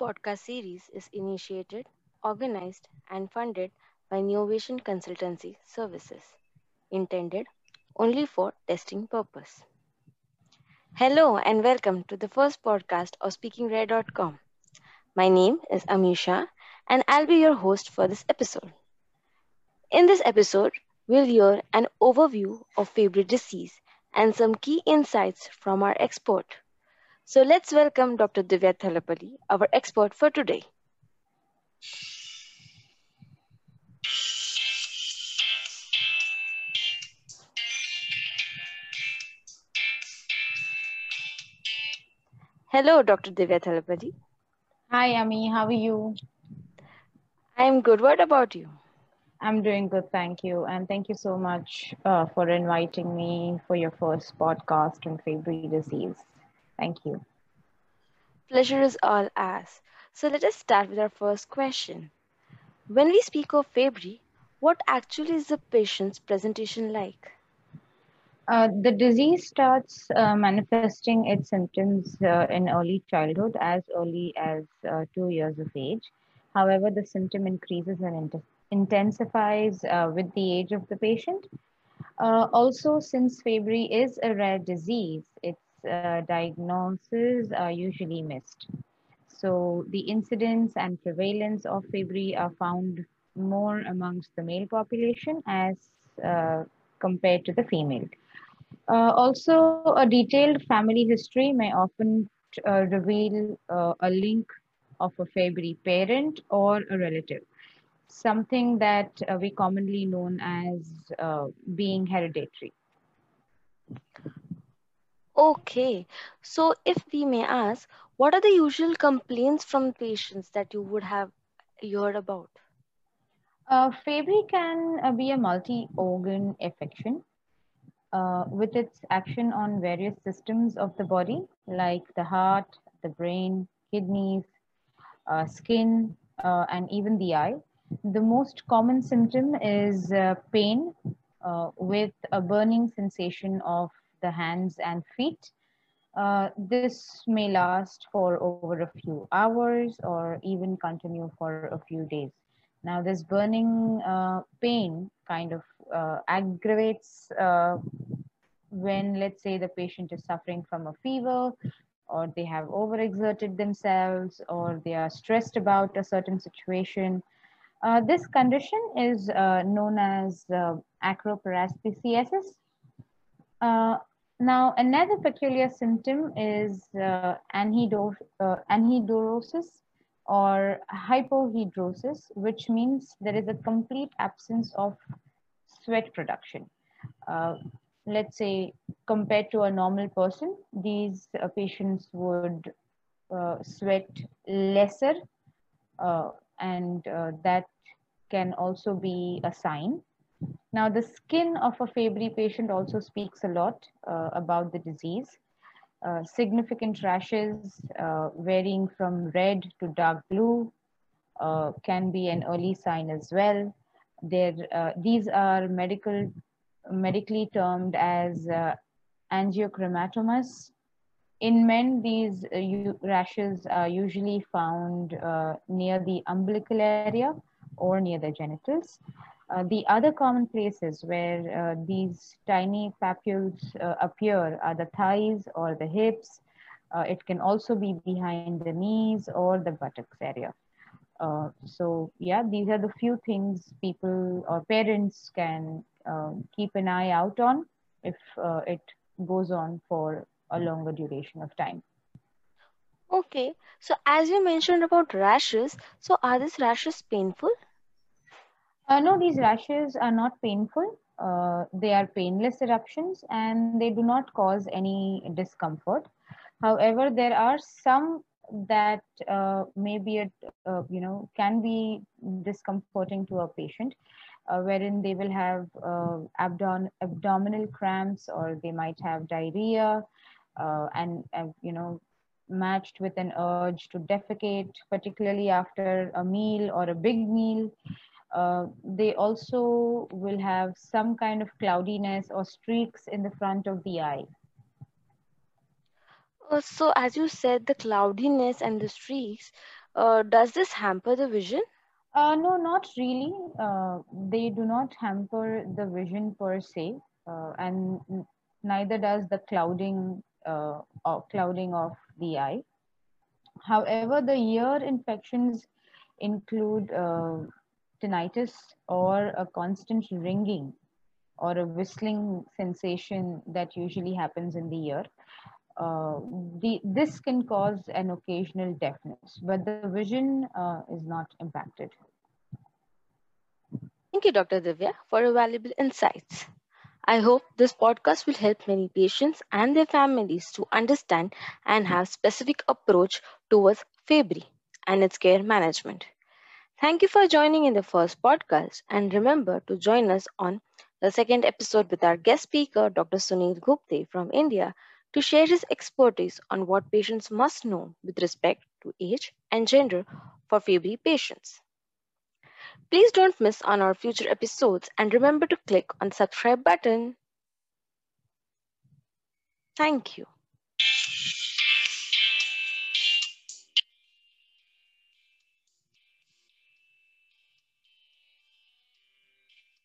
podcast series is initiated, organized, and funded by Neovation Consultancy Services, intended only for testing purpose. Hello and welcome to the first podcast of SpeakingRare.com. My name is Amisha and I'll be your host for this episode. In this episode, we'll hear an overview of Fabry disease and some key insights from our expert. So let's welcome Dr. Divya Thalapalli, our expert for today. Hello, Dr. Divya Thalapalli. Hi, Ami. How are you? I'm good. What about you? I'm doing good, thank you. And thank you so much uh, for inviting me for your first podcast on Fabry disease. Thank you. Pleasure is all ours. So let us start with our first question. When we speak of Fabry, what actually is the patient's presentation like? Uh, the disease starts uh, manifesting its symptoms uh, in early childhood as early as uh, two years of age. However, the symptom increases and intensifies uh, with the age of the patient. Uh, also, since Fabry is a rare disease, its uh, diagnoses are usually missed. So the incidence and prevalence of Fabry are found more amongst the male population as uh, compared to the female. Uh, also, a detailed family history may often uh, reveal a link of a Fabry parent or a relative something that uh, we commonly known as uh, being hereditary. Okay, so if we may ask, what are the usual complaints from patients that you would have heard about? Uh, Fabry can uh, be a multi-organ affection uh, with its action on various systems of the body, like the heart, the brain, kidneys, uh, skin, uh, and even the eye. The most common symptom is uh, pain uh, with a burning sensation of the hands and feet. Uh, this may last for over a few hours or even continue for a few days. Now, this burning uh, pain kind of uh, aggravates uh, when, let's say, the patient is suffering from a fever or they have overexerted themselves or they are stressed about a certain situation uh, this condition is uh, known as acroparesthesiasis. Uh, now, another peculiar symptom is uh, uh, anhidrosis or hypohidrosis, which means there is a complete absence of sweat production. let's say compared to a normal person, these patients would sweat lesser and uh, that can also be a sign. Now, the skin of a Fabry patient also speaks a lot uh, about the disease. Uh, significant rashes uh, varying from red to dark blue uh, can be an early sign as well. There, uh, these are medical, medically termed as angiokeratomas in men, these uh, rashes are usually found uh, near the umbilical area or near the genitals. Uh, the other common places where uh, these tiny papules uh, appear are the thighs or the hips. Uh, it can also be behind the knees or the buttocks area. so yeah, these are the few things people or parents can keep an eye out on if it goes on for a longer duration of time. Okay, so as you mentioned about rashes, so are these rashes painful? Uh, no, these rashes are not painful. Uh, they are painless eruptions and they do not cause any discomfort. However, there are some that uh, may be, a, uh, you know, can be discomforting to a patient, uh, wherein they will have uh, abdom abdominal cramps or they might have diarrhea uh, and uh, you know matched with an urge to defecate particularly after a meal or a big meal uh, they also will have some kind of cloudiness or streaks in the front of the eye uh, so as you said the cloudiness and the streaks Uh, does this hamper the vision? Uh, no, not really. Uh, they do not hamper the vision per se, uh, and neither does the clouding uh, or clouding of the eye. However, the ear infections include uh, tinnitus or a constant ringing or a whistling sensation that usually happens in the ear. Uh, the, this can cause an occasional deafness, but the vision uh, is not impacted. Thank you, Dr. Divya, for your valuable insights. I hope this podcast will help many patients and their families to understand and have specific approach towards Fabry and its care management. Thank you for joining in the first podcast and remember to join us on the second episode with our guest speaker Dr. Sunil Gupte from India to share his expertise on what patients must know with respect to age and gender for Fabry patients. Please don't miss on our future episodes and remember to click on subscribe button. Thank you.